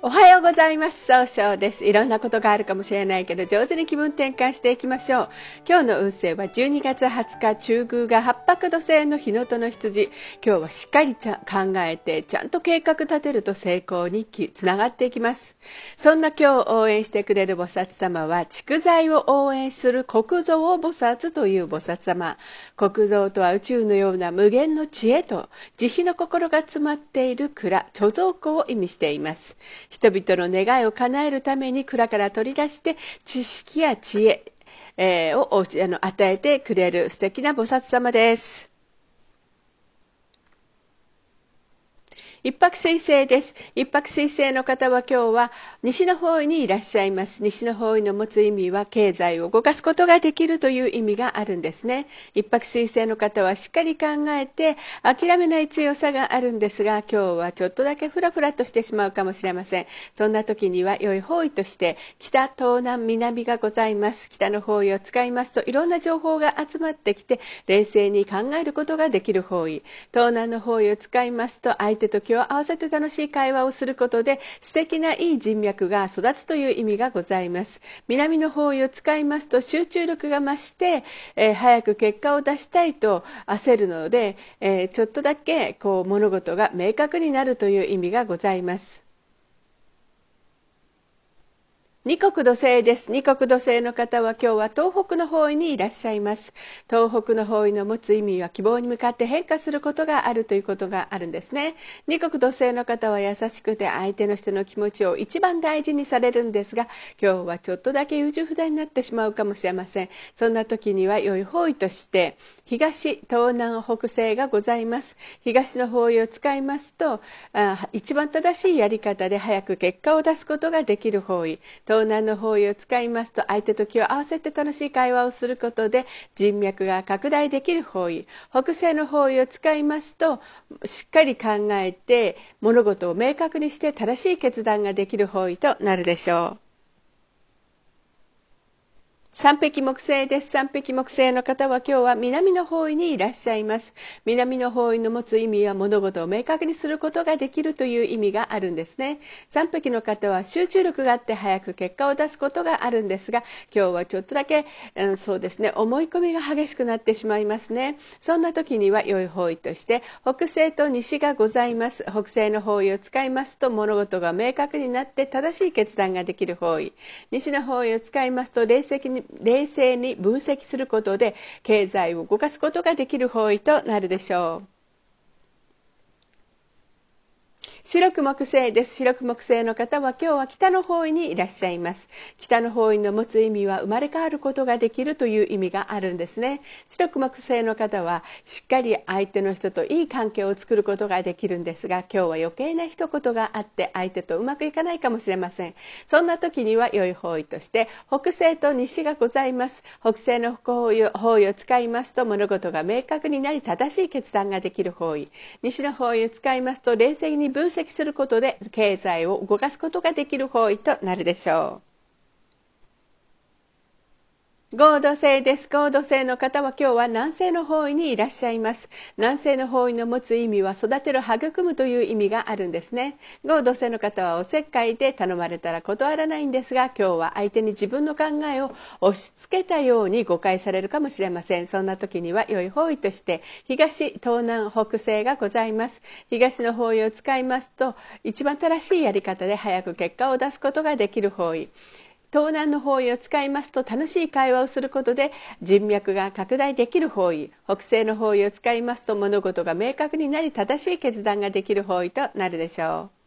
おはようございます。総称です。いろんなことがあるかもしれないけど、上手に気分転換していきましょう。今日の運勢は12月20日、中宮が八白土星の日のとの羊。今日はしっかり考えて、ちゃんと計画立てると成功につながっていきます。そんな今日応援してくれる菩薩様は、蓄財を応援する国蔵菩薩という菩薩様。国蔵とは宇宙のような無限の知恵と、慈悲の心が詰まっている蔵、貯蔵庫を意味しています。人々の願いを叶えるために蔵から取り出して知識や知恵、をあの与えてくれる素敵な菩薩様です。一泊水星です。一泊水星の方は今日は西の方位にいらっしゃいます。西の方位の持つ意味は経済を動かすことができるという意味があるんですね。一泊水星の方はしっかり考えて諦めない強さがあるんですが、今日はちょっとだけフラフラとしてしまうかもしれません。そんな時には良い方位として北、東南、南がございます。北の方位を使いますといろんな情報が集まってきて冷静に考えることができる方位。東南の方位を使いますと相手と気を合わせて楽しい会話をすることで素敵ないい人脈が育つという意味がございます。南の方位を使いますと集中力が増して、えー、早く結果を出したいと焦るので、えー、ちょっとだけこう物事が明確になるという意味がございます。二国土星です。二国土星の方は今日は東北の方位にいらっしゃいます。東北の方位の持つ意味は希望に向かって変化することがあるということがあるんですね。二国土星の方は優しくて相手の人の気持ちを一番大事にされるんですが、今日はちょっとだけ優柔不断になってしまうかもしれません。そんな時には良い方位として、東、東南、北西がございます。東の方位を使いますと、あ一番正しいやり方で早く結果を出すことができる方位。東南の方位を使いますと相手と気を合わせて楽しい会話をすることで人脈が拡大できる方位北西の方位を使いますとしっかり考えて物事を明確にして正しい決断ができる方位となるでしょう。三匹木星です。三匹木星の方は今日は南の方位にいらっしゃいます。南の方位の持つ意味は物事を明確にすることができるという意味があるんですね。三匹の方は集中力があって早く結果を出すことがあるんですが、今日はちょっとだけ、うん、そうですね、思い込みが激しくなってしまいますね。そんな時には良い方位として北西と西がございます。北西の方位を使いますと物事が明確になって正しい決断ができる方位。西の方位を使いますと冷静に冷静に分析することで経済を動かすことができる方位となるでしょう。白く木星です。白く木星の方は今日は北の方位にいらっしゃいます。北の方位の持つ意味は生まれ変わることができるという意味があるんですね。白く木星の方はしっかり相手の人といい関係を作ることができるんですが、今日は余計な一言があって相手とうまくいかないかもしれません。そんな時には良い方位として北西と西がございます。北西の方位を使いますと物事が明確になり正しい決断ができる方位。西の方位を使いますと冷静に分析析することで経済を動かすことができる方位となるでしょう。合土星です。合土星の方は今日は南西の方位にいらっしゃいます。南西の方位の持つ意味は育てる、育むという意味があるんですね。合土星の方はおせっかいで頼まれたら断らないんですが、今日は相手に自分の考えを押し付けたように誤解されるかもしれません。そんな時には良い方位として、東、東南、北西がございます。東の方位を使いますと、一番正しいやり方で早く結果を出すことができる方位。東南の方位を使いますと楽しい会話をすることで人脈が拡大できる方位北西の方位を使いますと物事が明確になり正しい決断ができる方位となるでしょう。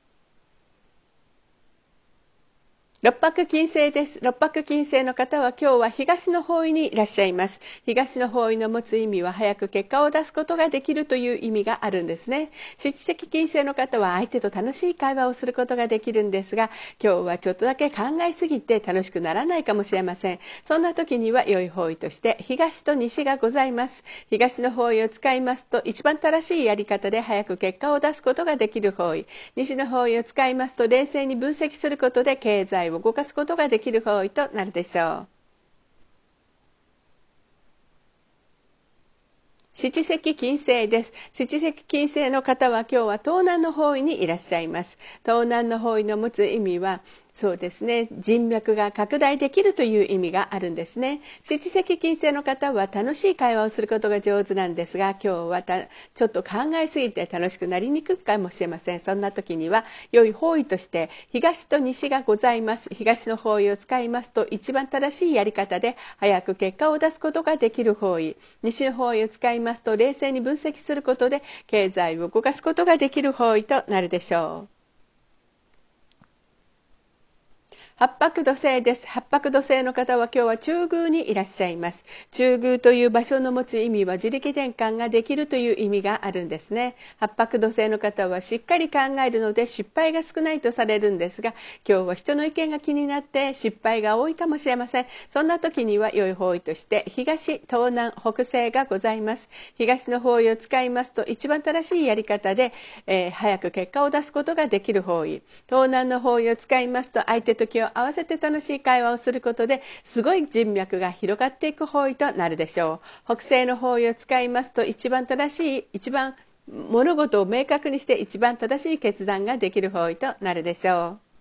六白金星です。六白金星の方は今日は東の方位にいらっしゃいます。東の方位の持つ意味は早く結果を出すことができるという意味があるんですね。出石金星の方は相手と楽しい会話をすることができるんですが、今日はちょっとだけ考えすぎて楽しくならないかもしれません。そんな時には良い方位として東と西がございます。東の方位を使いますと一番正しいやり方で早く結果を出すことができる方位。西の方位を使いますと冷静に分析することで経済を動かすことができる方位となるでしょう。七石金星です。七石金星の方は今日は東南の方位にいらっしゃいます。東南の方位の持つ意味はそうですね。人脈が拡大できるという意味があるんですね。七石金星の方は楽しい会話をすることが上手なんですが今日はちょっと考えすぎて楽しくなりにくいかもしれません。そんな時には良い方位として東と西がございます。東の方位を使いますと一番正しいやり方で早く結果を出すことができる方位。西の方位を使いますと冷静に分析することで経済を動かすことができる方位となるでしょう。八白土星です。八白土星の方は今日は中宮にいらっしゃいます。中宮という場所の持つ意味は自力転換ができるという意味があるんですね。八白土星の方はしっかり考えるので失敗が少ないとされるんですが、今日は人の意見が気になって失敗が多いかもしれません。そんな時には良い方位として東、東南、北西がございます。東の方位を使いますと一番正しいやり方で、えー、早く結果を出すことができる方位。東南の方位を使いますと相手と気を合わせて楽しい会話をすることですごい人脈が広がっていく方位となるでしょう北西の方位を使いますと一番正しい一番物事を明確にして一番正しい決断ができる方位となるでしょう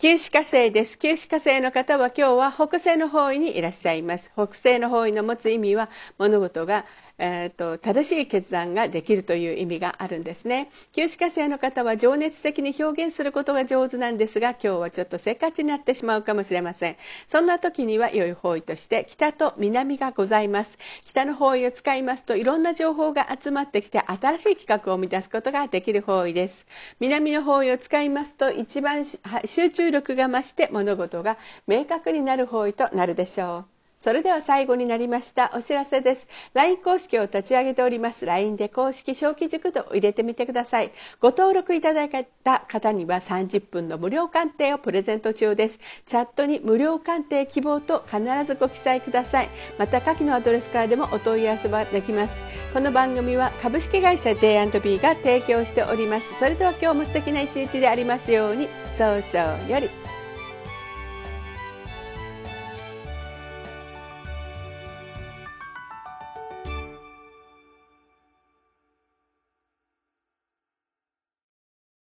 九死火星です。九死火星の方は今日は北西の方位にいらっしゃいます。北西の方位の持つ意味は物事がえーと、正しい決断ができるという意味があるんですね。旧歯科生の方は情熱的に表現することが上手なんですが今日はちょっとせっかちになってしまうかもしれません。そんな時には良い方位として北と南がございます。北の方位を使いますといろんな情報が集まってきて新しい企画を生み出すことができる方位です。南の方位を使いますと一番集中力が増して物事が明確になる方位となるでしょう。それでは最後になりましたお知らせです。LINE 公式を立ち上げております。LINE で公式小規塾と入れてみてください。ご登録いただいた方には30分の無料鑑定をプレゼント中です。チャットに無料鑑定希望と必ずご記載ください。また下記のアドレスからでもお問い合わせはできます。この番組は株式会社 J&B が提供しております。それでは今日も素敵な一日でありますように。早々より。